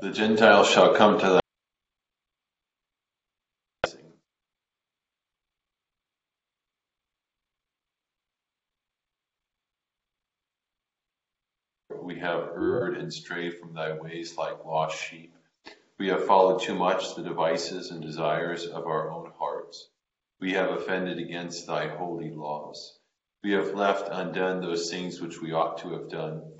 The Gentiles shall come to thy We have erred and strayed from thy ways like lost sheep. We have followed too much the devices and desires of our own hearts. We have offended against thy holy laws. We have left undone those things which we ought to have done,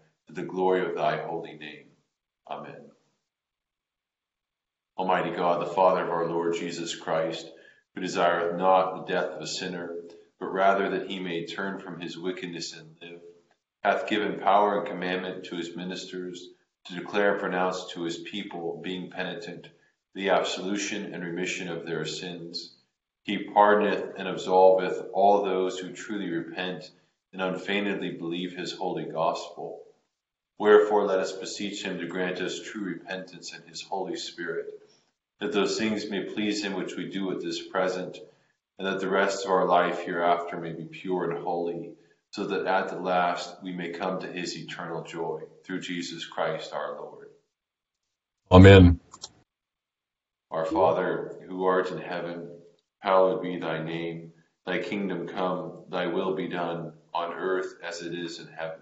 to the glory of thy holy name. Amen. Almighty God, the Father of our Lord Jesus Christ, who desireth not the death of a sinner, but rather that he may turn from his wickedness and live, hath given power and commandment to his ministers to declare and pronounce to his people, being penitent, the absolution and remission of their sins. He pardoneth and absolveth all those who truly repent and unfeignedly believe his holy gospel. Wherefore let us beseech him to grant us true repentance and his Holy Spirit, that those things may please him which we do at this present, and that the rest of our life hereafter may be pure and holy, so that at the last we may come to his eternal joy, through Jesus Christ our Lord. Amen. Our Father, who art in heaven, hallowed be thy name. Thy kingdom come, thy will be done, on earth as it is in heaven.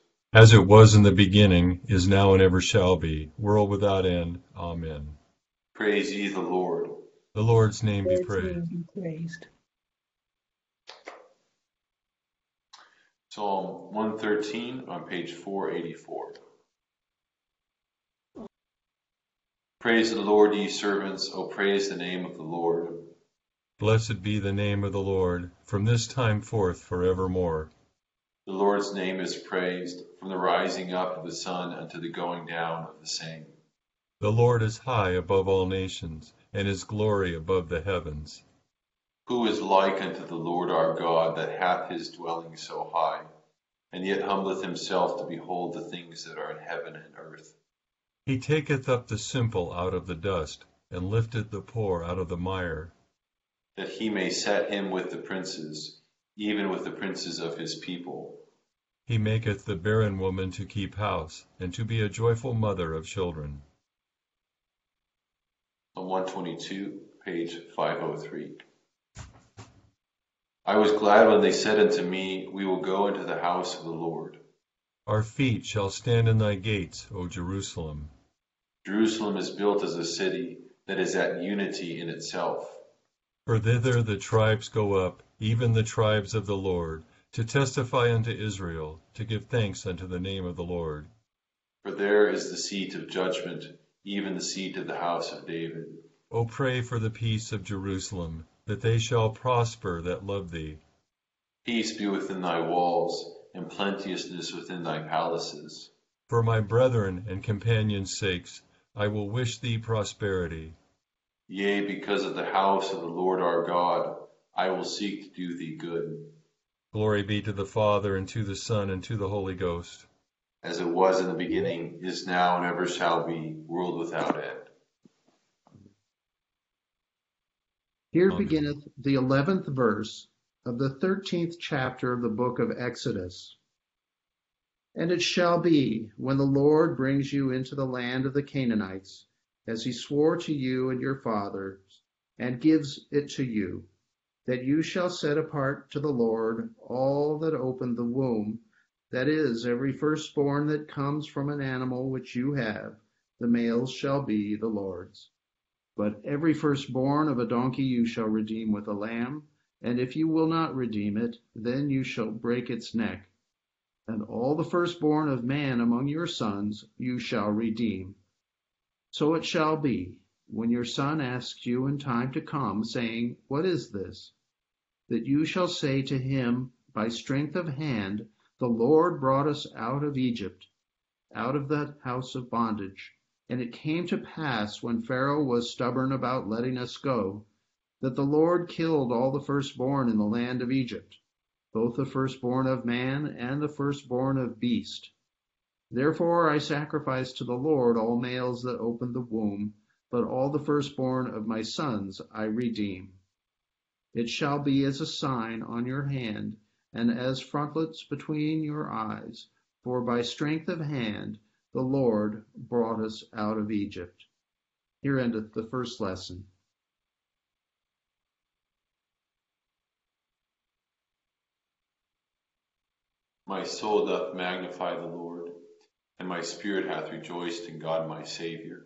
As it was in the beginning, is now, and ever shall be, world without end. Amen. Praise ye the Lord. The Lord's name be praised. be praised. Psalm 113 on page 484. Praise the Lord, ye servants. O praise the name of the Lord. Blessed be the name of the Lord, from this time forth forevermore. The Lord's name is praised from the rising up of the sun unto the going down of the same. The Lord is high above all nations, and his glory above the heavens. Who is like unto the Lord our God that hath his dwelling so high, and yet humbleth himself to behold the things that are in heaven and earth? He taketh up the simple out of the dust, and lifteth the poor out of the mire, that he may set him with the princes, even with the princes of his people. He maketh the barren woman to keep house, and to be a joyful mother of children. On 122, page 503. I was glad when they said unto me, We will go into the house of the Lord. Our feet shall stand in thy gates, O Jerusalem. Jerusalem is built as a city that is at unity in itself. For thither the tribes go up, even the tribes of the Lord, to testify unto Israel, to give thanks unto the name of the Lord. For there is the seat of judgment, even the seat of the house of David. O pray for the peace of Jerusalem, that they shall prosper that love thee. Peace be within thy walls, and plenteousness within thy palaces. For my brethren and companions' sakes, I will wish thee prosperity. Yea, because of the house of the Lord our God, I will seek to do thee good. Glory be to the Father, and to the Son, and to the Holy Ghost. As it was in the beginning, is now, and ever shall be, world without end. Here beginneth the eleventh verse of the thirteenth chapter of the book of Exodus. And it shall be, when the Lord brings you into the land of the Canaanites, as he swore to you and your fathers, and gives it to you, that you shall set apart to the Lord all that open the womb, that is, every firstborn that comes from an animal which you have, the males shall be the Lord's. But every firstborn of a donkey you shall redeem with a lamb, and if you will not redeem it, then you shall break its neck. And all the firstborn of man among your sons you shall redeem. So it shall be, when your son asks you in time to come, saying, What is this? that you shall say to him by strength of hand, The Lord brought us out of Egypt, out of the house of bondage. And it came to pass, when Pharaoh was stubborn about letting us go, that the Lord killed all the firstborn in the land of Egypt, both the firstborn of man and the firstborn of beast. Therefore I sacrifice to the Lord all males that open the womb, but all the firstborn of my sons I redeem. It shall be as a sign on your hand, and as frontlets between your eyes, for by strength of hand the Lord brought us out of Egypt. Here endeth the first lesson. My soul doth magnify the Lord, and my spirit hath rejoiced in God my Saviour.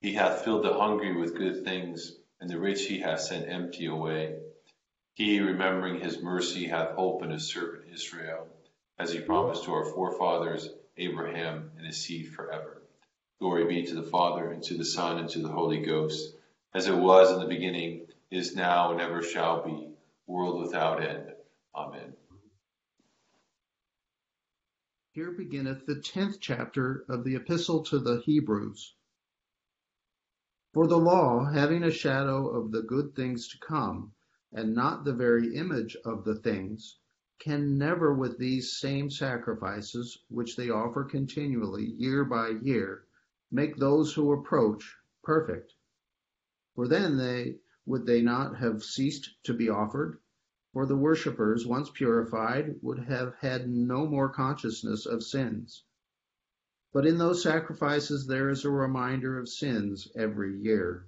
He hath filled the hungry with good things, and the rich he hath sent empty away. He, remembering his mercy, hath hope in his servant Israel, as he promised to our forefathers, Abraham and his seed forever. Glory be to the Father, and to the Son, and to the Holy Ghost, as it was in the beginning, is now, and ever shall be, world without end. Amen. Here beginneth the tenth chapter of the Epistle to the Hebrews. For the law, having a shadow of the good things to come, and not the very image of the things, can never with these same sacrifices, which they offer continually year by year, make those who approach perfect. For then they would they not have ceased to be offered? For the worshippers, once purified, would have had no more consciousness of sins. But in those sacrifices there is a reminder of sins every year.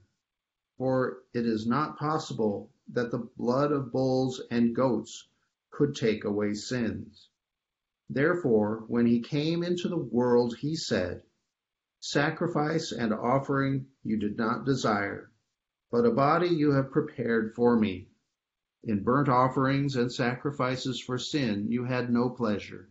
For it is not possible that the blood of bulls and goats could take away sins. Therefore, when he came into the world, he said, Sacrifice and offering you did not desire, but a body you have prepared for me. In burnt offerings and sacrifices for sin you had no pleasure.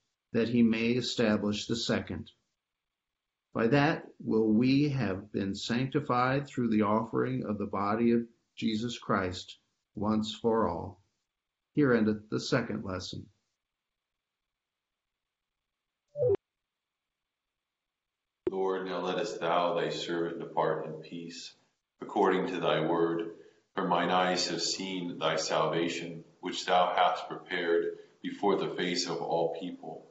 that he may establish the second. By that will we have been sanctified through the offering of the body of Jesus Christ once for all. Here endeth the second lesson. Lord, now lettest thou thy servant depart in peace, according to thy word. For mine eyes have seen thy salvation, which thou hast prepared before the face of all people,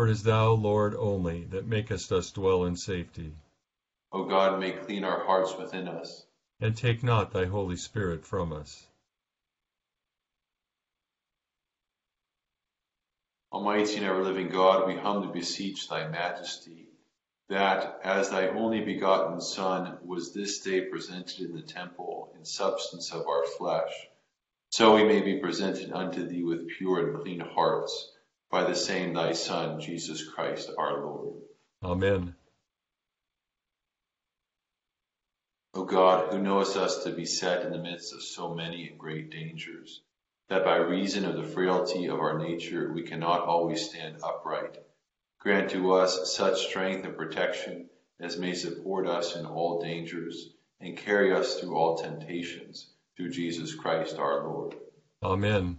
For it is thou, Lord, only, that makest us dwell in safety. O God, make clean our hearts within us. And take not thy Holy Spirit from us. Almighty and ever living God, we humbly beseech thy majesty that, as thy only begotten Son was this day presented in the temple in substance of our flesh, so we may be presented unto thee with pure and clean hearts by the same thy Son, Jesus Christ our Lord. Amen. O God, who knowest us to be set in the midst of so many and great dangers, that by reason of the frailty of our nature we cannot always stand upright, grant to us such strength and protection as may support us in all dangers and carry us through all temptations, through Jesus Christ our Lord. Amen.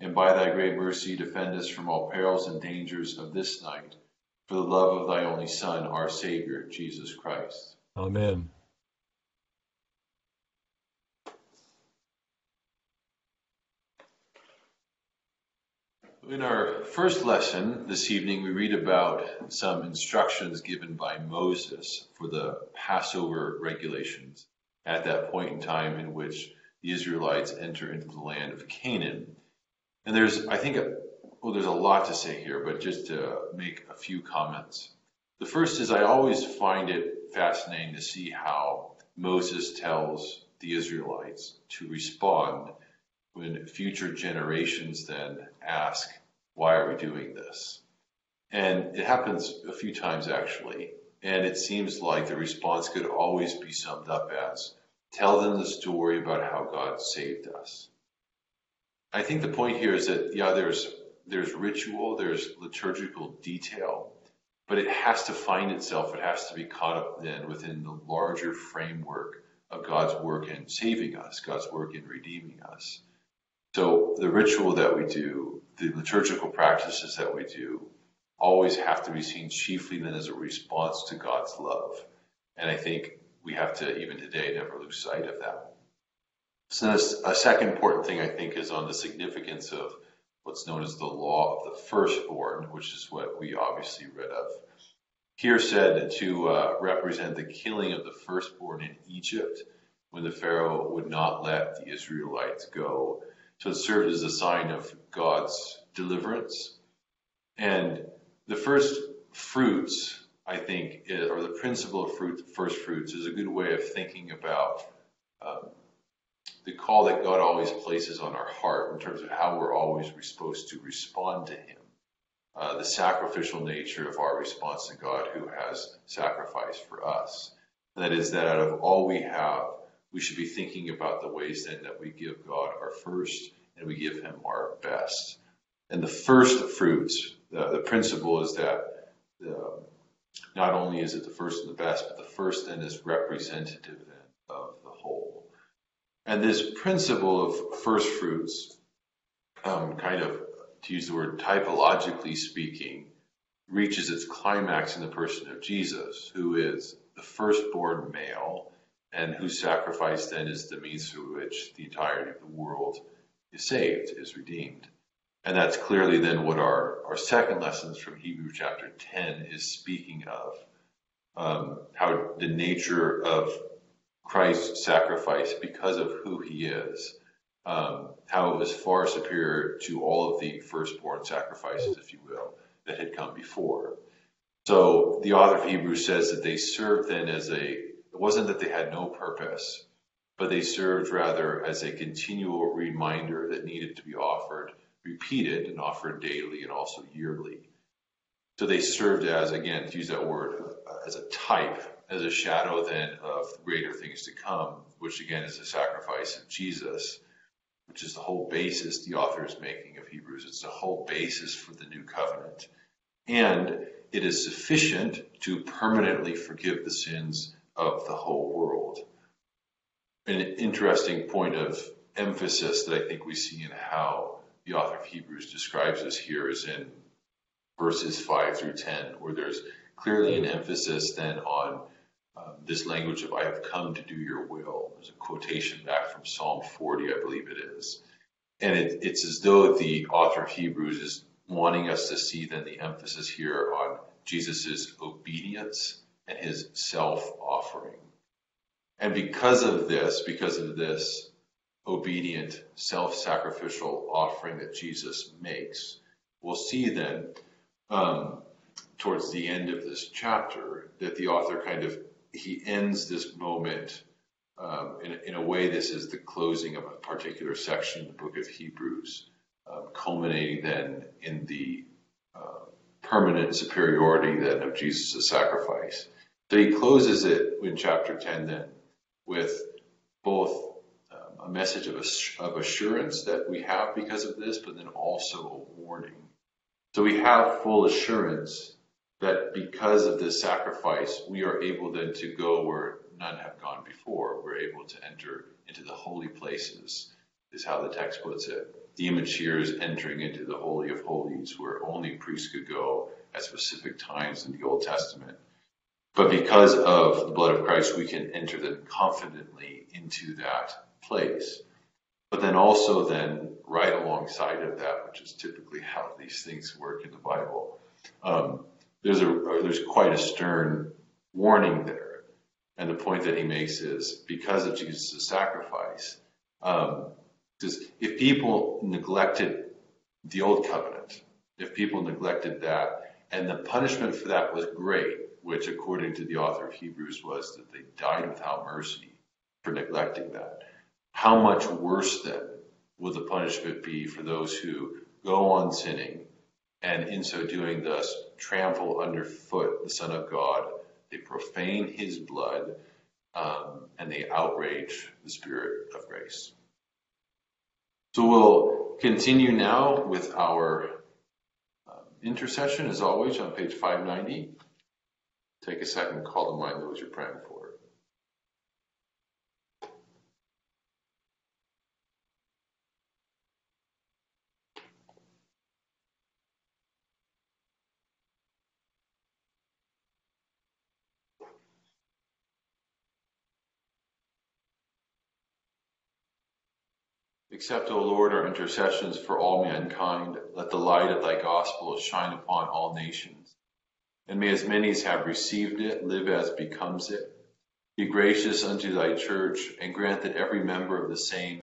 and by thy great mercy defend us from all perils and dangers of this night, for the love of thy only Son, our Savior, Jesus Christ. Amen. In our first lesson this evening, we read about some instructions given by Moses for the Passover regulations at that point in time in which the Israelites enter into the land of Canaan. And there's, I think, well, there's a lot to say here, but just to make a few comments. The first is I always find it fascinating to see how Moses tells the Israelites to respond when future generations then ask, why are we doing this? And it happens a few times actually. And it seems like the response could always be summed up as, tell them the story about how God saved us. I think the point here is that, yeah, there's, there's ritual, there's liturgical detail, but it has to find itself, it has to be caught up then within the larger framework of God's work in saving us, God's work in redeeming us. So the ritual that we do, the liturgical practices that we do, always have to be seen chiefly then as a response to God's love. And I think we have to, even today, never lose sight of that. So a second important thing I think is on the significance of what's known as the law of the firstborn, which is what we obviously read of. Here said to uh, represent the killing of the firstborn in Egypt when the Pharaoh would not let the Israelites go. So it served as a sign of God's deliverance. And the first fruits, I think, or the principle of fruit, first fruits, is a good way of thinking about um, the call that God always places on our heart in terms of how we're always supposed to respond to Him. Uh, the sacrificial nature of our response to God who has sacrificed for us. That is that out of all we have, we should be thinking about the ways then that we give God our first and we give Him our best. And the first fruits, the, the principle is that the, not only is it the first and the best, but the first then is representative then of. And this principle of first fruits, um, kind of, to use the word typologically speaking, reaches its climax in the person of Jesus, who is the firstborn male, and whose sacrifice then is the means through which the entirety of the world is saved, is redeemed. And that's clearly then what our, our second lessons from Hebrew chapter 10 is speaking of. Um, how the nature of Christ's sacrifice, because of who he is, um, how it was far superior to all of the firstborn sacrifices, if you will, that had come before. So the author of Hebrews says that they served then as a, it wasn't that they had no purpose, but they served rather as a continual reminder that needed to be offered, repeated and offered daily and also yearly. So they served as, again, to use that word, as a type, as a shadow then of greater things to come, which again is the sacrifice of Jesus, which is the whole basis the author is making of Hebrews. It's the whole basis for the new covenant. And it is sufficient to permanently forgive the sins of the whole world. An interesting point of emphasis that I think we see in how the author of Hebrews describes this here is in verses 5 through 10, where there's clearly an emphasis then on um, this language of I have come to do your will. There's a quotation back from Psalm 40, I believe it is. And it, it's as though the author of Hebrews is wanting us to see then the emphasis here on Jesus' obedience and his self offering. And because of this, because of this obedient, self sacrificial offering that Jesus makes, we'll see then um, towards the end of this chapter that the author kind of he ends this moment um, in, in, a way. This is the closing of a particular section in the book of Hebrews, uh, culminating then in the uh, permanent superiority then of Jesus' sacrifice. So he closes it in chapter 10 then with both um, a message of, of assurance that we have because of this, but then also a warning. So we have full assurance that because of this sacrifice, we are able then to go where none have gone before. We're able to enter into the holy places, is how the text puts it. The image here is entering into the Holy of Holies, where only priests could go at specific times in the Old Testament. But because of the blood of Christ, we can enter then confidently into that place. But then also then right alongside of that, which is typically how these things work in the Bible, um, there's a there's quite a stern warning there. And the point that he makes is because of Jesus' sacrifice, um, if people neglected the old covenant, if people neglected that, and the punishment for that was great, which according to the author of Hebrews was that they died without mercy for neglecting that. How much worse then will the punishment be for those who go on sinning and in so doing thus trample underfoot the Son of God, they profane his blood, um, and they outrage the Spirit of grace. So we'll continue now with our uh, intercession, as always, on page 590. Take a second, call to mind those you're praying for. Accept, O Lord, our intercessions for all mankind. Let the light of thy gospel shine upon all nations. And may as many as have received it live as becomes it. Be gracious unto thy church, and grant that every member of the same